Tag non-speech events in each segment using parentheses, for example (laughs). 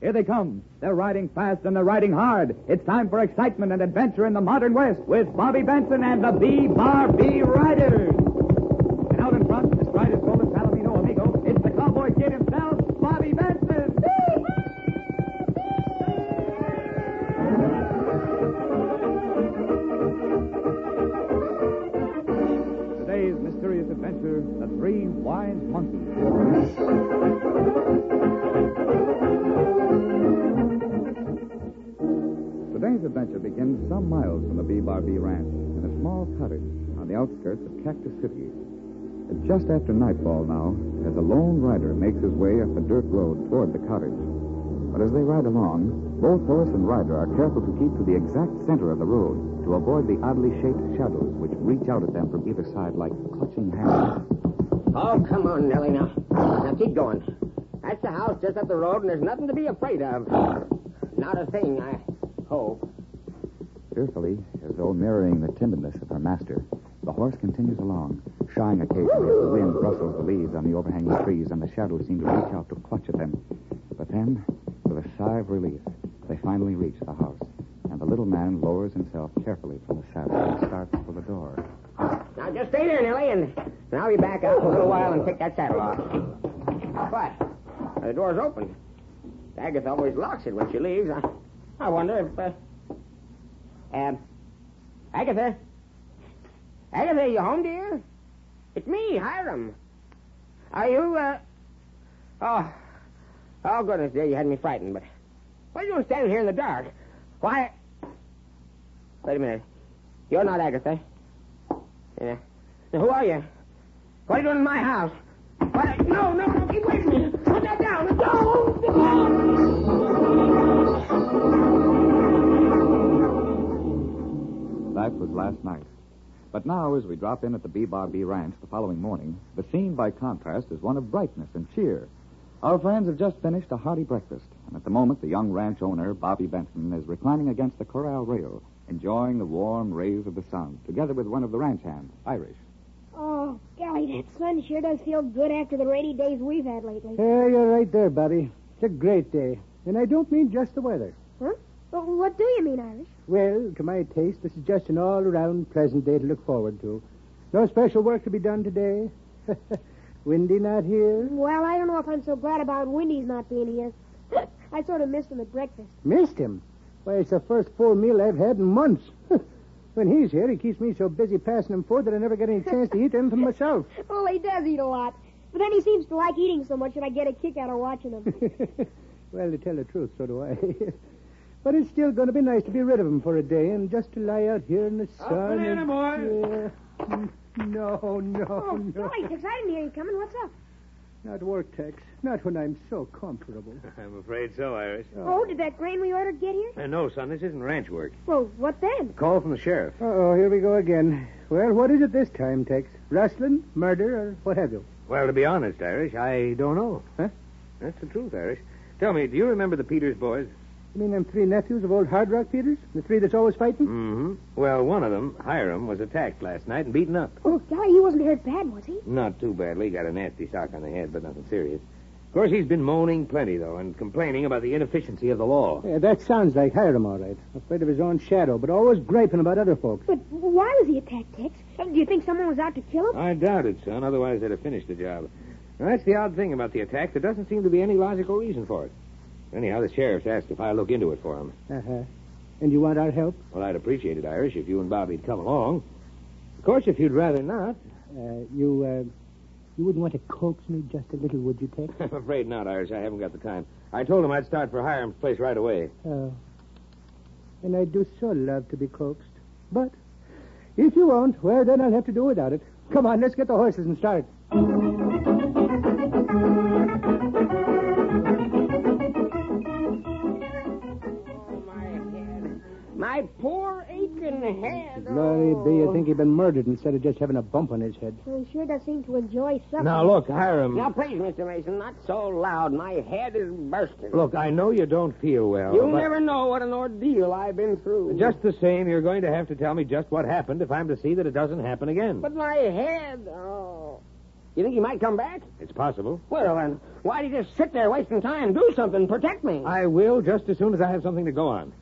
Here they come. They're riding fast and they're riding hard. It's time for excitement and adventure in the modern West with Bobby Benson and the B Bar B Riders. Outskirts of Cactus City. It's just after nightfall now as a lone rider makes his way up the dirt road toward the cottage. But as they ride along, both horse and rider are careful to keep to the exact center of the road to avoid the oddly shaped shadows which reach out at them from either side like clutching hands. Oh, come on, Nellie, now. Now, keep going. That's the house just up the road, and there's nothing to be afraid of. Not a thing, I hope. Fearfully, as though mirroring the timidness of her master, the horse continues along, shying occasionally as the wind rustles the leaves on the overhanging trees and the shadows seem to reach out to clutch at them. But then, with a sigh of relief, they finally reach the house, and the little man lowers himself carefully from the saddle and starts for the door. Now, just stay there, Nellie, and, and I'll be back out in a little while and take that saddle off. What? The door's open. Agatha always locks it when she leaves. I, I wonder if. Uh, um, Agatha? Agatha, you home, dear? It's me, Hiram. Are you, uh. Oh. Oh, goodness, dear, you had me frightened, but. What are you standing here in the dark? Why. Wait a minute. You're not Agatha. Yeah. Who are you? What are you doing in my house? What? No, no, no, keep away from me. Put that down. No! That was last night. But now, as we drop in at the B Bar B Ranch the following morning, the scene, by contrast, is one of brightness and cheer. Our friends have just finished a hearty breakfast, and at the moment, the young ranch owner, Bobby Benson, is reclining against the corral rail, enjoying the warm rays of the sun, together with one of the ranch hands, Irish. Oh, golly, that sun sure does feel good after the rainy days we've had lately. Yeah, you're right there, Bobby. It's a great day. And I don't mean just the weather. Huh? Well, what do you mean, Irish? Well, to my taste, this is just an all around pleasant day to look forward to. No special work to be done today. (laughs) Windy not here. Well, I don't know if I'm so glad about Windy's not being here. (laughs) I sort of missed him at breakfast. Missed him. Why, it's the first full meal I've had in months. (laughs) when he's here, he keeps me so busy passing him food that I never get any chance to eat anything myself. Well, he does eat a lot. But then he seems to like eating so much that I get a kick out of watching him. well, to tell the truth, so do I. but it's still going to be nice to be rid of him for a day and just to lie out here in the sun. banana, and, boy. Yeah. (laughs) No, no, oh, no. golly, Tex, I didn't hear you coming. What's up? Not work, Tex. Not when I'm so comfortable. (laughs) I'm afraid so, Irish. Oh, did that grain we ordered get here? Uh, no, son, this isn't ranch work. Well, what then? Call from the sheriff. Oh, here we go again. Well, what is it this time, Tex? Rustling, murder, or what have you? Well, to be honest, Irish, I don't know. Huh? That's the truth, Irish. Tell me, do you remember the Peters boys? You mean them three nephews of old Hard Rock Peters? The three that's always fighting? Mm-hmm. Well, one of them, Hiram, was attacked last night and beaten up. Oh, golly, he wasn't hurt bad, was he? Not too badly. Got a nasty sock on the head, but nothing serious. Of course, he's been moaning plenty, though, and complaining about the inefficiency of the law. Yeah, that sounds like Hiram, all right. Afraid of his own shadow, but always griping about other folks. But why was he attacked, Tex? Uh, Do you think someone was out to kill him? I doubt it, son. Otherwise, they'd have finished the job. Now, that's the odd thing about the attack. There doesn't seem to be any logical reason for it. Anyhow, the sheriff's asked if I look into it for him. Uh-huh. And you want our help? Well, I'd appreciate it, Irish, if you and Bobby'd come along. Of course, if you'd rather not. Uh, you, uh, you wouldn't want to coax me just a little, would you, Tex? I'm (laughs) afraid not, Irish. I haven't got the time. I told him I'd start for Hiram's place right away. Oh. And I do so love to be coaxed. But if you won't, well, then I'll have to do without it. Come on, let's get the horses and start. He'd been murdered instead of just having a bump on his head. Well, he sure does seem to enjoy suffering. Now, look, Hiram. Now, please, Mr. Mason, not so loud. My head is bursting. Look, I know you don't feel well. You'll but never know what an ordeal I've been through. Just the same, you're going to have to tell me just what happened if I'm to see that it doesn't happen again. But my head. Oh. You think he might come back? It's possible. Well, then, why'd you just sit there wasting time? And do something. Protect me. I will just as soon as I have something to go on.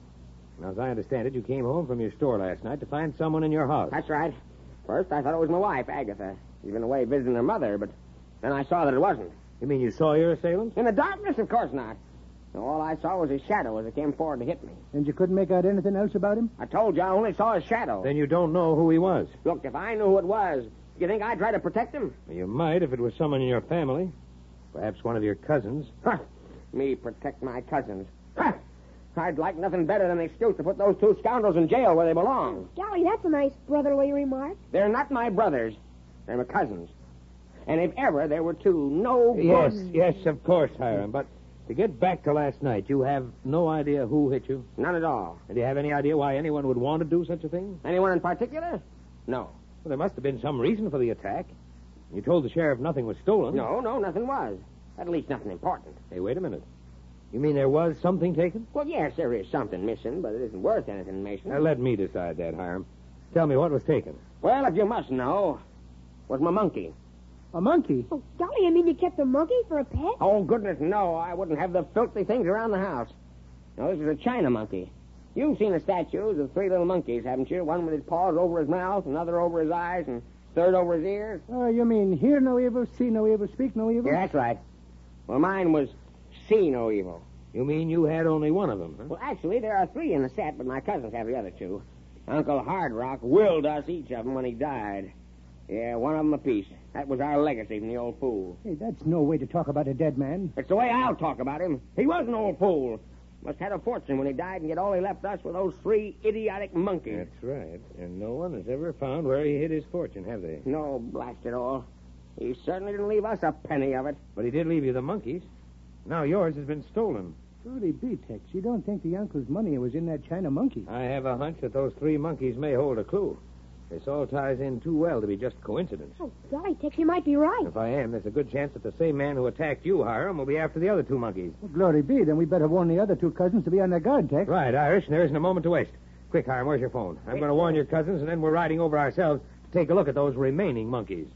Now, as I understand it, you came home from your store last night to find someone in your house. That's right. First, I thought it was my wife, Agatha. She's been away visiting her mother, but then I saw that it wasn't. You mean you saw your assailant? In the darkness, of course not. All I saw was his shadow as it came forward to hit me. And you couldn't make out anything else about him? I told you I only saw his shadow. Then you don't know who he was. Look, if I knew who it was, you think I'd try to protect him? You might if it was someone in your family. Perhaps one of your cousins. Huh. Me protect my cousins. Huh. I'd like nothing better than an excuse to put those two scoundrels in jail where they belong. Golly, that's a nice brotherly remark. They're not my brothers. They're my cousins. And if ever there were two no Yes, good... yes, of course, Hiram. But to get back to last night, you have no idea who hit you? None at all. And do you have any idea why anyone would want to do such a thing? Anyone in particular? No. Well, there must have been some reason for the attack. You told the sheriff nothing was stolen. No, no, nothing was. At least nothing important. Hey, wait a minute. You mean there was something taken? Well, yes, there is something missing, but it isn't worth anything, Mason. Now, let me decide that, Hiram. Tell me what was taken. Well, if you must know, was my monkey. A monkey? Oh, golly, you mean you kept a monkey for a pet? Oh, goodness, no. I wouldn't have the filthy things around the house. No, this is a China monkey. You've seen the statues of three little monkeys, haven't you? One with his paws over his mouth, another over his eyes, and third over his ears. Oh, you mean hear no evil, see no evil, speak no evil? Yeah, that's right. Well, mine was see no evil. You mean you had only one of them, huh? Well, actually, there are three in the set, but my cousins have the other two. Uncle Hard Rock willed us each of them when he died. Yeah, one of them apiece. That was our legacy from the old fool. Hey, that's no way to talk about a dead man. It's the way I'll talk about him. He was an old fool. Must have had a fortune when he died, and yet all he left us were those three idiotic monkeys. That's right. And no one has ever found where he hid his fortune, have they? No, blast it all. He certainly didn't leave us a penny of it. But he did leave you the monkeys. Now yours has been stolen. Truly be, Tex. You don't think the uncle's money was in that China monkey? I have a hunch that those three monkeys may hold a clue. This all ties in too well to be just coincidence. Oh, golly, Tex, you might be right. If I am, there's a good chance that the same man who attacked you, Hiram, will be after the other two monkeys. Well, glory be. Then we better warn the other two cousins to be on their guard, Tex. Right, Irish, and there isn't a moment to waste. Quick, Hiram, where's your phone? I'm going to warn your cousins, and then we're riding over ourselves to take a look at those remaining monkeys.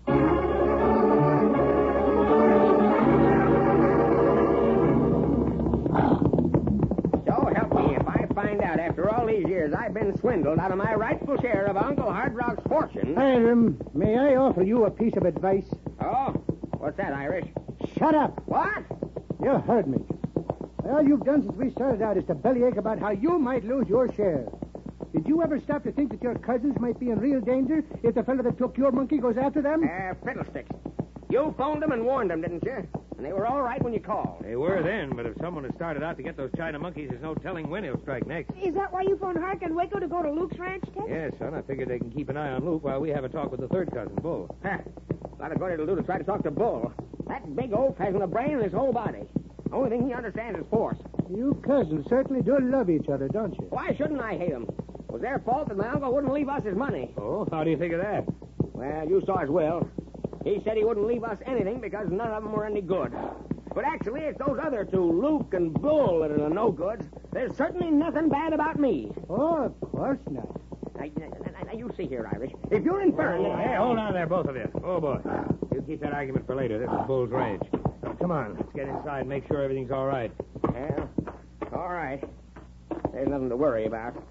Years I've been swindled out of my rightful share of Uncle Hard Rock's fortune. Hiram, may I offer you a piece of advice? Oh, what's that, Irish? Shut up. What? You heard me. All you've done since we started out is to bellyache about how you might lose your share. Did you ever stop to think that your cousins might be in real danger if the fellow that took your monkey goes after them? Uh, fiddlesticks. You phoned them and warned them, didn't you? And they were all right when you called. They were then, but if someone has started out to get those China monkeys, there's no telling when he'll strike next. Is that why you phoned Harka and Waco to go to Luke's ranch, Tex? Yes, son, I figured they can keep an eye on Luke while we have a talk with the third cousin, Bull. Huh. (laughs) A lot of good it'll do to try to talk to Bull. That big oaf hasn't a brain in his whole body. The Only thing he understands is force. You cousins certainly do love each other, don't you? Why shouldn't I hate him? It was their fault that my uncle wouldn't leave us his money. Oh, how do you figure that? Well, you saw as will. He said he wouldn't leave us anything because none of them were any good. But actually, it's those other two, Luke and Bull, that are the no goods. There's certainly nothing bad about me. Oh, of course not. Now, now, now, you see here, Irish. If you're inferring that... Hey, hold on there, both of you. Oh, boy. Ah. You keep that argument for later. This is Bull's range. Now, come on, let's get inside and make sure everything's all right. Well, all right. There's nothing to worry about.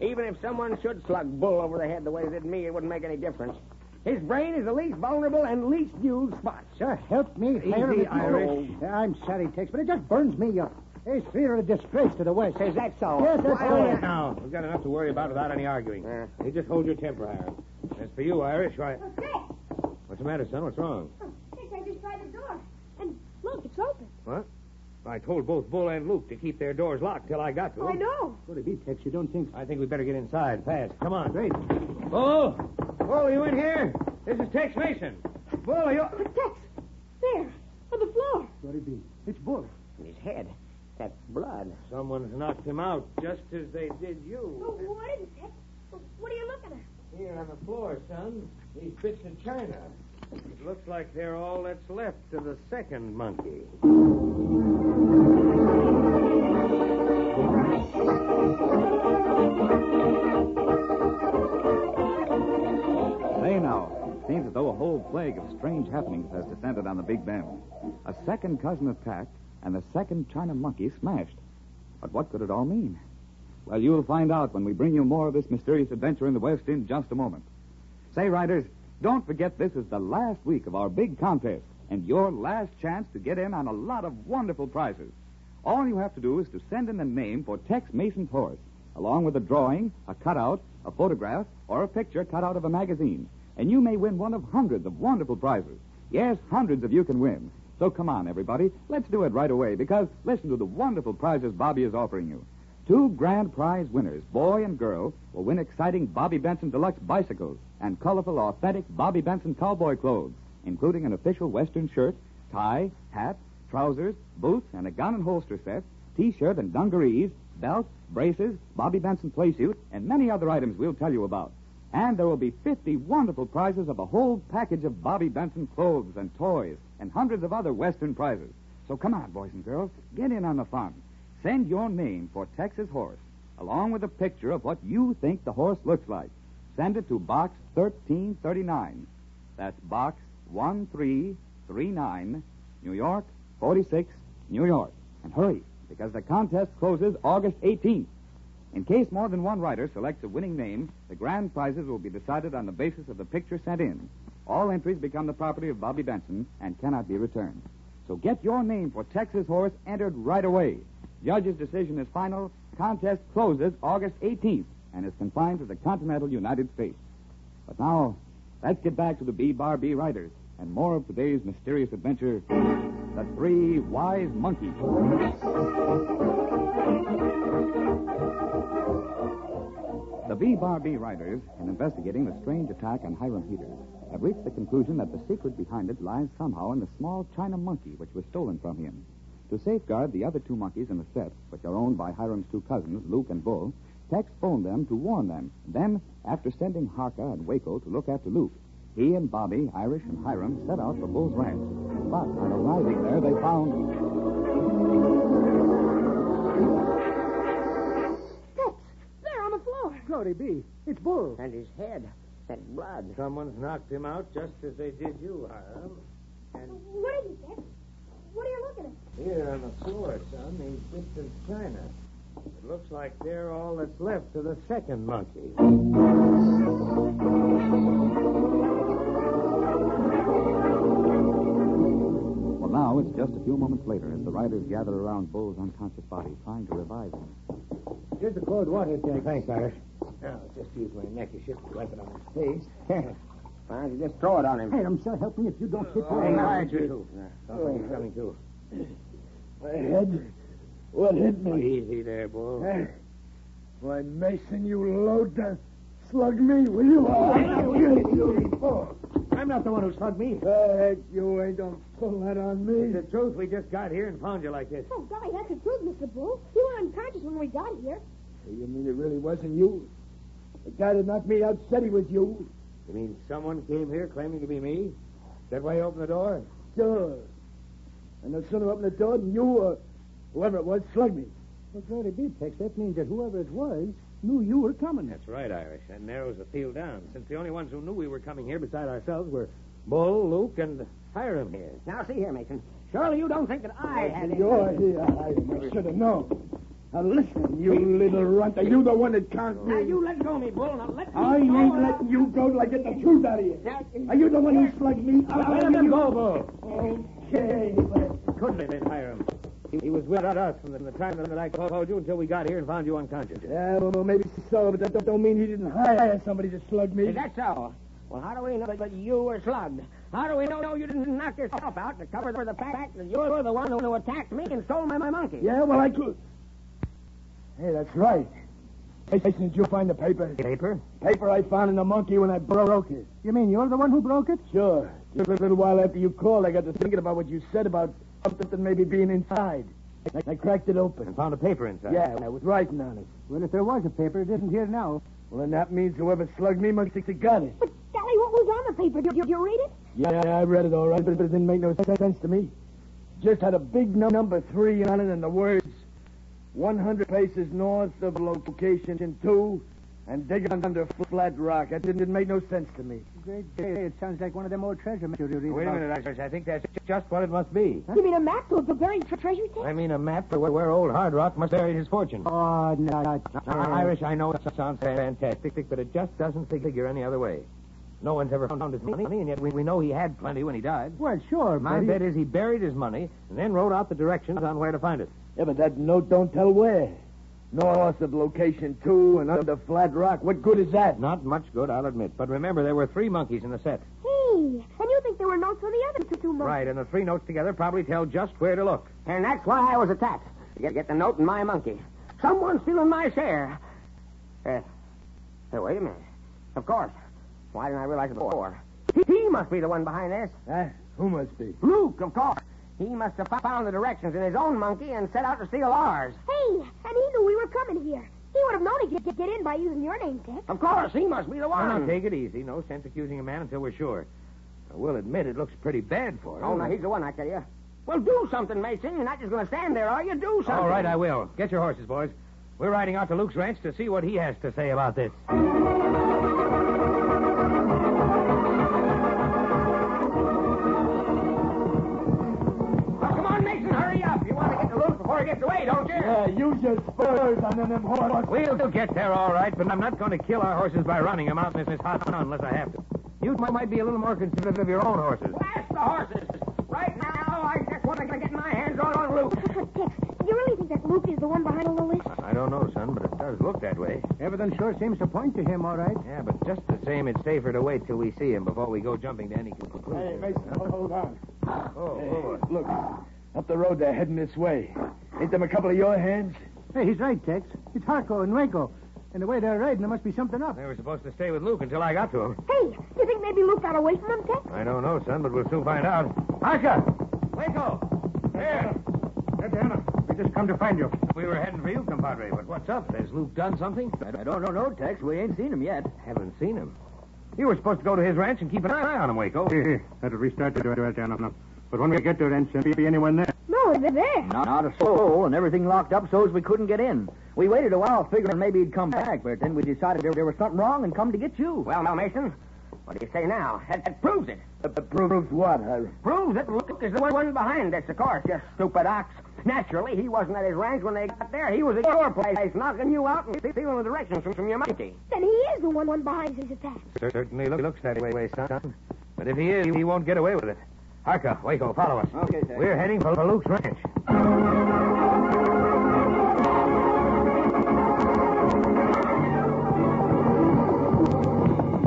Even if someone should slug Bull over the head the way they did me, it wouldn't make any difference. His brain is the least vulnerable and least used spot. Sir, help me, Hiram. Easy, Irish. Oh, I'm sorry, Tex, but it just burns me up. These three are a disgrace to the West. Is that so? Yes, that's Why all. Now, we've got enough to worry about without any arguing. Yeah. You just hold your temper, Hiram. As for you, Irish, why... Oh, What's the matter, son? What's wrong? Oh, Tex, I just tried the door. And look, it's open. What? I told both Bull and Luke to keep their doors locked till I got to Oh, them. I know. What it be, Tex? You don't think... I think we better get inside fast. Come on. Great. Bull! Bull, you in here? This is Tex Mason. Bull, are you... But Tex, there, on the floor. What it be? It's Bull. In his head. That blood. Someone's knocked him out just as they did Oh, you. what is it, Tex? What are you looking at? Here on the floor, son. These bits of china. It looks like they're all that's left of the second monkey. Plague of strange happenings has descended on the Big Bend. A second cousin attacked, and the second China monkey smashed. But what could it all mean? Well, you'll find out when we bring you more of this mysterious adventure in the West in just a moment. Say, riders, don't forget this is the last week of our big contest and your last chance to get in on a lot of wonderful prizes. All you have to do is to send in a name for Tex Mason's horse, along with a drawing, a cutout, a photograph, or a picture cut out of a magazine. And you may win one of hundreds of wonderful prizes. Yes, hundreds of you can win. So come on, everybody. Let's do it right away because listen to the wonderful prizes Bobby is offering you. Two grand prize winners, boy and girl, will win exciting Bobby Benson deluxe bicycles and colorful, authentic Bobby Benson cowboy clothes, including an official Western shirt, tie, hat, trousers, boots, and a gun and holster set, T-shirt and dungarees, belt, braces, Bobby Benson play suit, and many other items we'll tell you about. And there will be 50 wonderful prizes of a whole package of Bobby Benson clothes and toys and hundreds of other Western prizes. So come on, boys and girls, get in on the fun. Send your name for Tex's Horse, along with a picture of what you think the horse looks like. Send it to Box 1339. That's Box 1339, New York, 46, New York. And hurry, because the contest closes August 18th. In case more than one writer selects a winning name, the grand prizes will be decided on the basis of the picture sent in. All entries become the property of Bobby Benson and cannot be returned. So get your name for Tex's Horse entered right away. Judge's decision is final. Contest closes August 18th and is confined to the continental United States. But now, let's get back to the B Bar B Riders and more of today's mysterious adventure The Three Wise Monkeys. The B Bar B Riders, in investigating the strange attack on Hiram Peters, have reached the conclusion that the secret behind it lies somehow in the small China monkey which was stolen from him. To safeguard the other two monkeys in the set, which are owned by Hiram's two cousins, Luke and Bull, Tex phoned them to warn them. Then, after sending Harka and Waco to look after Luke, he and Bobby, Irish, and Hiram set out for Bull's ranch. But on arriving there, they found. Glory be. It's Bull. And his head. That blood. Someone's knocked him out just as they did you, Hiram. And What is it, Tex? What are you looking at? here on the floor, son, these bits of china. It looks like they're all that's left of the second monkey. Well, now it's just a few moments later as the riders gather around Bull's unconscious body, trying to revive him. Here's the cold water, Tex. Thanks, Irish. Now, just use my neckerchief to wipe it on his face. (laughs) Why don't you just throw it on him? Hey, I'm so help me if you don't keep on. all right, you two. Sounds like he's coming to. My head? What hit Oh, me? easy there, Bull. Eh? Why, Mason, you load to slug me, will you? (laughs) Oh, I'm not the one who slugged me. Hey, you ain't gonna pull that on me. The truth, we just got here and found you like this. Oh, golly, that's the truth, Mr. Bull. You were unconscious when we got here. You mean it really wasn't you? The guy that knocked me out said he was you. You mean someone came here claiming to be me? Is that why you opened the door? Sure. And no sooner opened the door than you or whoever it was slugged me. Well, glory be, Tex. That means that whoever it was knew you were coming. That's right, Irish. That narrows the field down, since the only ones who knew we were coming here beside ourselves were Bull, Luke, and Hiram here. Now, see here, Mason. Surely you don't think that I had any... You're here. I, I should have known. Now listen, you little runt. Are you the one that can't Now, me? you let go of me, Bull. Now, let me go. I go. ain't letting you go till I get the truth out of you. Now, Are you the one who slugged me? I'll Let have him you- go, Bull. Okay, but Couldn't have been Hiram. He, he was with us from the, the time that I called you until we got here and found you unconscious. Yeah, well, well, maybe so, but that don't, don't mean he didn't hire somebody to slug me. Is that so? Well, how do we know that you were slugged? How do we know you didn't knock yourself out to cover the fact that you were the one who attacked me and stole my, my monkey? Yeah, well, I could. Hey, that's right. Hey, Jason, did you find the paper? Paper? Paper I found in the monkey when I broke it. You mean you're the one who broke it? Sure. Just a little while after you called, I got to thinking about what you said about something maybe being inside. I, I cracked it open. And found a paper inside. Yeah, I was writing on it. Well, if there was a paper, it isn't here now. Well, then that means whoever slugged me must have got it. But, golly, what was on the paper? Did you, did you read it? Yeah, I read it all right, but it didn't make no sense to me. Just had a big num- number three on it and the words 100 paces north of location two and dig under flat rock. That didn't, didn't make no sense to me. Great day. It sounds like one of them old treasure maps you read Wait a about. minute, Irish. I think that's just what it must be. You mean a map to the buried tre- treasure, Tex? I mean, a map for where, where old Hard Rock must bury his fortune. Oh, no. Now, Irish, I know it sounds fantastic, but it just doesn't figure any other way. No one's ever found his money, and yet we, we know he had plenty when he died. Well, sure, My but... bet is he buried his money and then wrote out the directions on where to find it. Yeah, but that note don't tell where. North of location two and under the flat rock. What good is that? Not much good, I'll admit. But remember, there were three monkeys in the set. Hey, and you think there were notes for the other two, two months? Right, and the three notes together probably tell just where to look. And that's why I was attacked. To get, get the note and my monkey. Someone's stealing my share. Uh, hey, wait a minute. Of course. Why didn't I realize it before? He, he must be the one behind this. Huh? Who must be? Luke, of course. He must have found the directions in his own monkey and set out to steal ours. Hey, and he knew we were coming here. He would have known he could get, get in by using your name, Tex. Of course, he must be the Now, one. now, take it easy. No sense accusing a man until we're sure. I will admit it looks pretty bad for him. Oh, no, he's the one, I tell you. Well, do something, Mason. You're not just going to stand there, are you? Do something. All right, I will. Get your horses, boys. We're riding out to Luke's ranch to see what he has to say about this. Before he gets away, don't you? Yeah, use your spurs on them horses. We'll get there all right, but I'm not going to kill our horses by running them out in this hot sun unless I have to. You might, might be a little more considerate of your own horses. Blast the horses. Right now, I just want to get my hands on, on Luke. Tex, do you really think that Luke is the one behind all this? I don't know, son, but it does look that way. Everything sure seems to point to him, all right. Yeah, but just the same, it's safer to wait till we see him before we go jumping to any conclusion. Hey, Mason, hold, hold on. Oh, Hey, oh. look, up the road they're heading this way. Ain't them a couple of your hands? Hey, he's right, Tex. It's Harka and Waco. And the way they're riding, there must be something up. They were supposed to stay with Luke until I got to him. Hey, you think maybe Luke got away from them, Tex? I don't know, son, but we'll soon find out. Harka! Waco! Here! Diana, we just come to find you. We were heading for you, compadre, but what's up? Has Luke done something? I don't know, Tex. We ain't seen him yet. Haven't seen him. You were supposed to go to his ranch and keep an eye on him, Waco. Here, here. That'll restart the door, Diana. But when we get to the ranch, there'll be anyone there. No, they're there. Not, not a soul, and everything locked up so's we couldn't get in. We waited a while, figuring maybe he'd come back, but then we decided there, there was something wrong and come to get you. Well, now, Mason, what do you say now? That, that proves it. Uh, proves what, Harry? Proves that Luke is the one behind this, of course. You stupid ox. Naturally, he wasn't at his ranch when they got there. He was at your place, knocking you out and stealing the directions from, from your monkey. Then he is the one, one behind his attack. Certainly look, looks that way, son. But if he is, he won't get away with it. Harka, Waco, follow us. Okay, Tex. We're heading for, for Luke's ranch.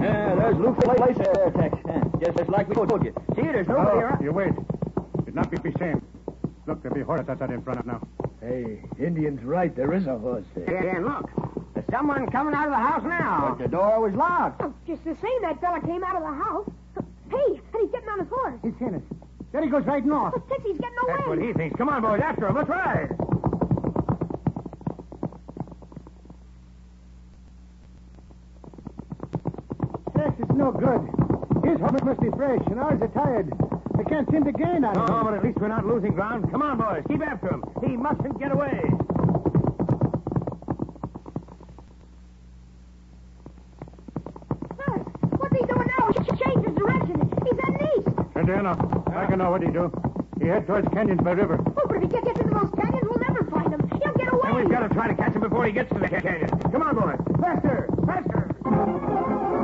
Yeah, there's Luke's place there, Tex. Yeah, just, just like we told you. See, there's nobody oh, around. you wait. It not be the same. Look, there'll be horses outside in front of now. Hey, Indian's right. There is a horse there. Yeah, and look. There's someone coming out of the house now. But the door was locked. Oh, just the same, that fella came out of the house. Hey, and he's getting on his horse. He's seen us. There he goes right off. Oh, Tex, he's getting away. That's what he thinks. Come on, boys, after him. Let's ride. Tex, it's no good. His horse must be fresh, and ours are tired. They can't seem to gain on Oh, him. but at least we're not losing ground. Come on, boys. Keep after him. He mustn't get away. Diana, I can know what he do. He head towards Canyons by river. Oh, but if he gets into those canyons, we'll never find him. He'll get away. And we've got to try to catch him before he gets to the ca- canyon. Come on, boys. Faster! Faster!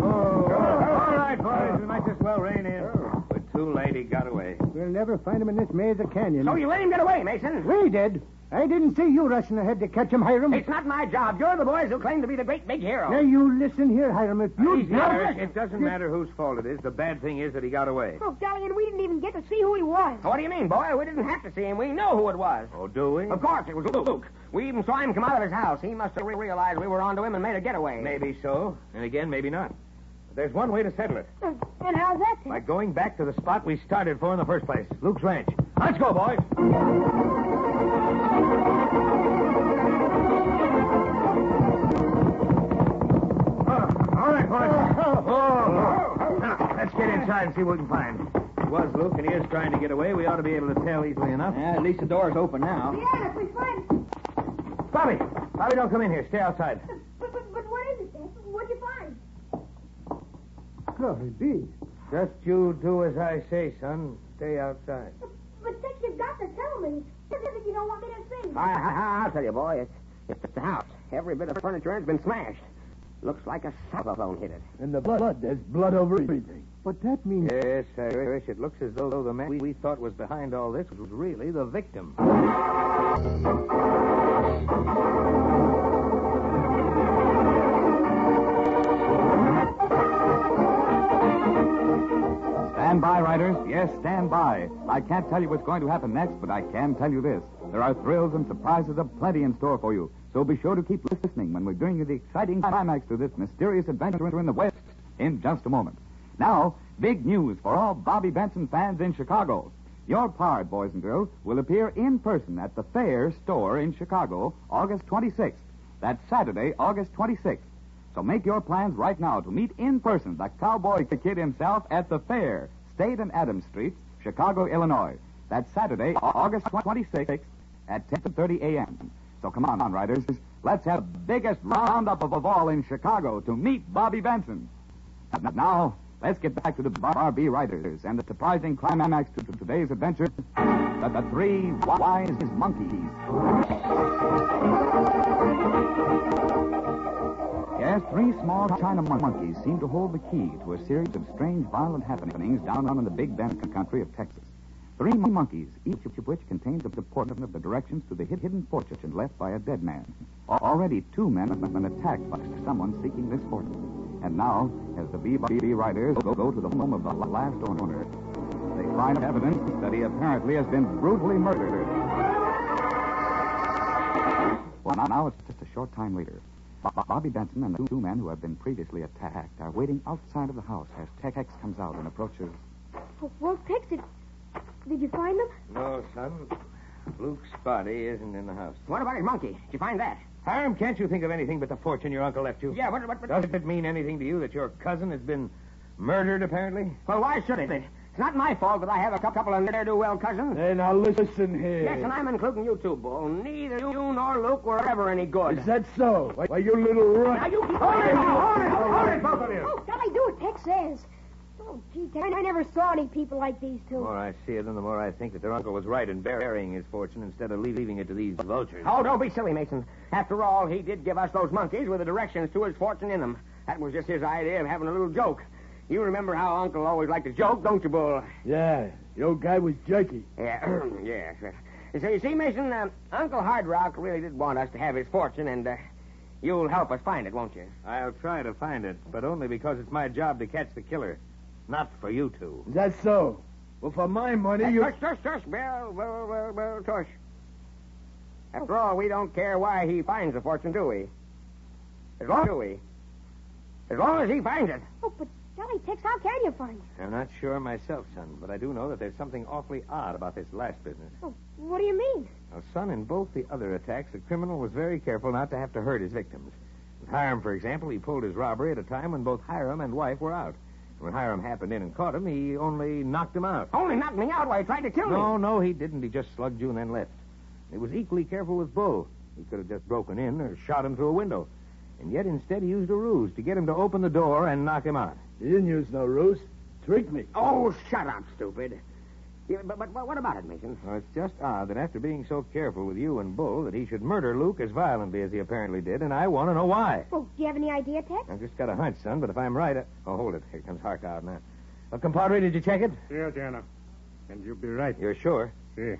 Oh, all right, boys. We might just well rein in. But too late. He got away. We'll never find him in this maze of canyons. So you let him get away, Mason. We did. I didn't see you rushing ahead to catch him, Hiram. It's not my job. You're the boys who claim to be the great big hero. Now, you listen here, Hiram. If you... Easy, Irish. It doesn't matter whose fault it is. The bad thing is that he got away. Oh, golly, and we didn't even get to see who he was. What do you mean, boy? We didn't have to see him. We know who it was. Oh, do we? Of course, it was Luke. We even saw him come out of his house. He must have re- realized we were onto him and made a getaway. Maybe so. And again, maybe not. But there's one way to settle it. Uh, And how's that, By going back to the spot we started for in the first place, Luke's ranch. Let's go, boys. And see what we can find. It was Luke and he is trying to get away, we ought to be able to tell easily enough. Yeah, at least the door's open now. Yeah, if we find... Bobby! Bobby, don't come in here. Stay outside. But, but, but what is it, Tex? What'd you find? Glory be. Just you do as I say, son. Stay outside. But, but Tex, you've got to tell me. What is it you don't want me to see? I, I, I'll tell you, boy. It's, it's the house. Every bit of furniture has been smashed. Looks like a cyclone hit it. And the blood, there's blood over everything. But that means. Yes, Irish. It looks as though the man we, we thought was behind all this was really the victim. Stand by, riders. Yes, stand by. I can't tell you what's going to happen next, but I can tell you this. There are thrills and surprises aplenty in store for you. So be sure to keep listening when we bring you the exciting climax to this mysterious adventure in the West in just a moment. Now, big news for all Bobby Benson fans in Chicago. Your part, boys and girls, will appear in person at the Fair store in Chicago August 26th. That's Saturday, August 26th. So make your plans right now to meet in person the cowboy kid himself at the Fair, State and Adams Street, Chicago, Illinois. That's Saturday, August 26th at 10:30 a.m. So come on, riders. Let's have the biggest roundup of, all in Chicago to meet Bobby Benson. Now- let's get back to the Barbie Riders and the surprising climax to, to today's adventure the, the three wise monkeys. Yes, three small China monkeys seem to hold the key to a series of strange, violent happenings down in the Big Bend country of Texas. Three monkeys, each of which contains a portion of the directions to the hid- hidden fortune left by a dead man. Already two men have been attacked by someone seeking this fortune. And now, as the BB riders go, go to the home of the last owner, they find evidence that he apparently has been brutally murdered. Well, now it's just a short time later. Bo- Bo- Bobby Benson and the two men who have been previously attacked are waiting outside of the house as Tex comes out and approaches. Oh, well, Tex, did, did you find them? No, son. Luke's body isn't in the house. What about his monkey? Did you find that? Hiram, can't you think of anything but the fortune your uncle left you? Yeah, what, what, what? Does it mean anything to you that your cousin has been murdered, apparently? Well, why should it? It's not my fault that I have a couple of ne'er-do-well cousins. Hey, now listen here. Yes, and I'm including you too, Bull. Neither you nor Luke were ever any good. Is that so? Why, why, you little Now, runt. you keep hold it, hold it, hold it, both of you. Oh, golly, do what Tex says. Oh, gee, Tex, I never saw any people like these two. The two. more I see it, and the more I think that their uncle was right in burying his fortune instead of leaving it to these vultures. Oh, don't be silly, Mason. After all, he did give us those monkeys with the directions to his fortune in them. That was just his idea of having a little joke. You remember how Uncle always liked to joke, don't you, Bull? Yeah, the old guy was jerky. Yeah, (clears throat) yes. So you see, Mason, uh, Uncle Hard Rock really did want us to have his fortune, and uh, you'll help us find it, won't you? I'll try to find it, but only because it's my job to catch the killer. Not for you two. That's so? Well, for my money, you... Tush, tush, tush, Bill, Bill, Bill, Bill, tush. After all, we don't care why he finds the fortune, do we? As long, do we? As long as he finds it. Oh, but golly, Tex, how can you find it? I'm not sure myself, son, but I do know that there's something awfully odd about this last business. Oh, what do you mean? Now, son, in both the other attacks, the criminal was very careful not to have to hurt his victims. With Hiram, for example, he pulled his robbery at a time when both Hiram and wife were out. When Hiram happened in and caught him, he only knocked him out. Only knocked me out while he tried to kill me. No, no, he didn't. He just slugged you and then left. He was equally careful with Bull. He could have just broken in or shot him through a window. And yet instead he used a ruse to get him to open the door and knock him out. You didn't use no ruse. Tricked me. Oh, shut up, stupid. Yeah, but, but, but what about it, Mason? Well, it's just odd that after being so careful with you and Bull that he should murder Luke as violently as he apparently did, and I want to know why. Oh, do you have any idea, Tex? I've just got a hunch, son, but if I'm right, I... Oh, hold it. Here comes Harka out now. Well, compadre, did you check it? Yeah, Diana. And you'll be right. You're sure? See.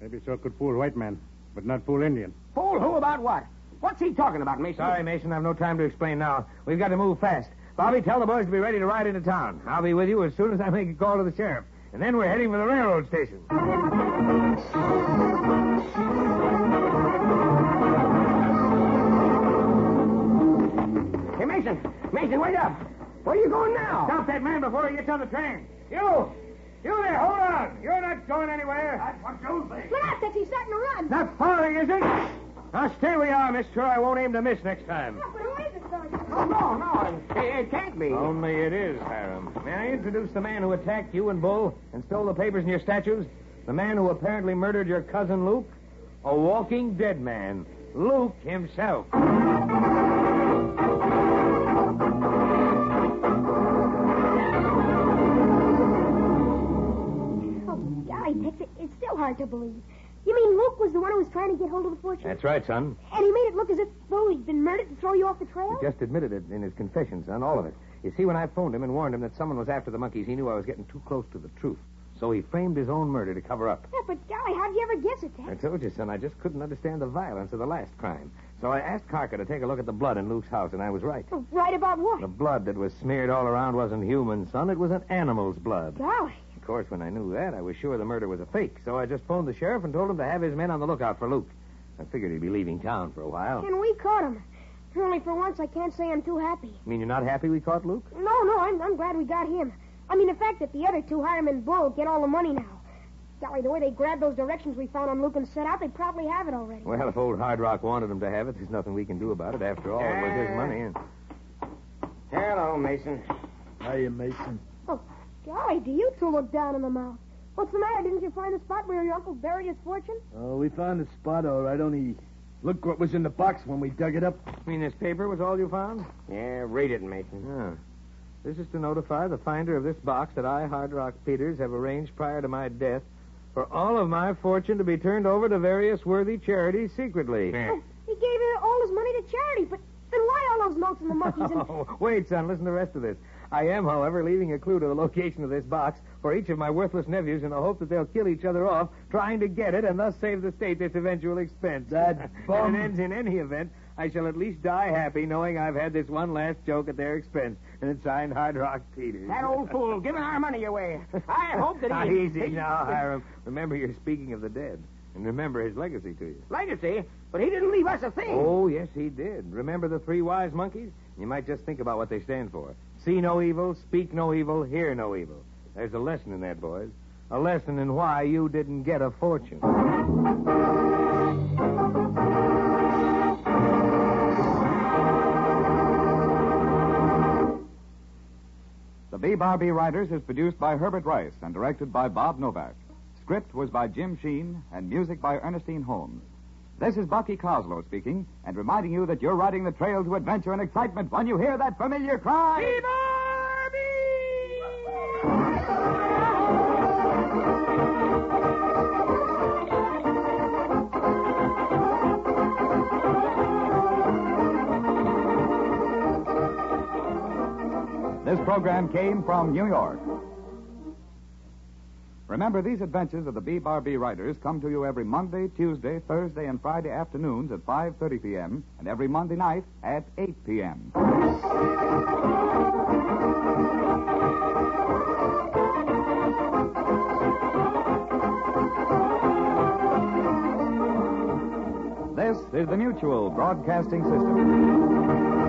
Maybe so could fool white man, but not fool Indian. Fool who about what? What's he talking about, Mason? Sorry, Mason, I've no time to explain now. We've got to move fast. Bobby, tell the boys to be ready to ride into town. I'll be with you as soon as I make a call to the sheriff. And then we're heading for the railroad station. Hey, Mason. Mason, wait up. Where are you going now? Stop that man before he gets on the train. You! You there, hold on. You're not going anywhere. That's what you think. Look out, Tex, he's starting to run. Not firing, is it? Now stay where you are, mister. I won't aim to miss next time. Yeah, but who is? Oh, Oh, no, no. It, it can't be. Only it is, Hiram. May I introduce the man who attacked you and Bull and stole the papers and your statues? The man who apparently murdered your cousin Luke? A walking dead man. Luke himself. Oh, golly, Tex, it- it's still hard to believe. You mean Luke was the one who was trying to get hold of the fortune? That's right, son. And he made it look as if, though he'd been murdered to throw you off the trail? He just admitted it in his confession, son, all of it. You see, when I phoned him and warned him that someone was after the monkeys, he knew I was getting too close to the truth. So he framed his own murder to cover up. Yeah, but golly, how'd you ever guess it, I told you, son, I just couldn't understand the violence of the last crime. So I asked Harka to take a look at the blood in Luke's house, and I was right. Right about what? The blood that was smeared all around wasn't human, son. It was an animal's blood. Golly. Of course, when I knew that, I was sure the murder was a fake. So I just phoned the sheriff and told him to have his men on the lookout for Luke. I figured he'd be leaving town for a while. And we caught him. Only for once, I can't say I'm too happy. You mean you're not happy we caught Luke? No, no, I'm, I'm glad we got him. I mean, the fact that the other two, Hiram and Bull, get all the money now. Golly, the way they grabbed those directions we found on Luke and set out, they probably have it already. Well, if old Hard Rock wanted them to have it, there's nothing we can do about it. After all, it was his money. And... Hello, Mason. Hiya, Mason. Golly, do you two look down in the mouth? What's the matter? Didn't you find the spot where your uncle buried his fortune? Oh, we found the spot all right, only look what was in the box when we dug it up. You mean this paper was all you found? Yeah, read it, Mason. Yeah. This is to notify the finder of this box that I, Hard Rock Peters, have arranged prior to my death for all of my fortune to be turned over to various worthy charities secretly. Oh, he gave uh, all his money to charity, but then why all those notes and the monkeys and... Oh, (laughs) wait, son, listen to the rest of this. I am, however, leaving a clue to the location of this box for each of my worthless nephews in the hope that they'll kill each other off trying to get it and thus save the state this eventual expense. That (laughs) bum- it ends in any event. I shall at least die happy knowing I've had this one last joke at their expense. And it's signed Hard Rock Peters. That old (laughs) fool giving our money away. I hope that Now, he... easy now, Hiram. Remember, you're speaking of the dead. And remember his legacy to you. Legacy, but he didn't leave us a thing. Oh, yes, he did. Remember the three wise monkeys? You might just think about what they stand for. See no evil, speak no evil, hear no evil. There's a lesson in that, boys. A lesson in why you didn't get a fortune. The B Bar B Riders is produced by Herbert Rice and directed by Bob Novak. Script was by Jim Sheen and music by Ernestine Holmes. This is Bucky Coslow speaking and reminding you that you're riding the trail to adventure and excitement when you hear that familiar cry. This program came from New York. Remember, these adventures of the B Bar B Riders come to you every Monday, Tuesday, Thursday, and Friday afternoons at 5.30 p.m. and every Monday night at 8 p.m. This is the Mutual Broadcasting System.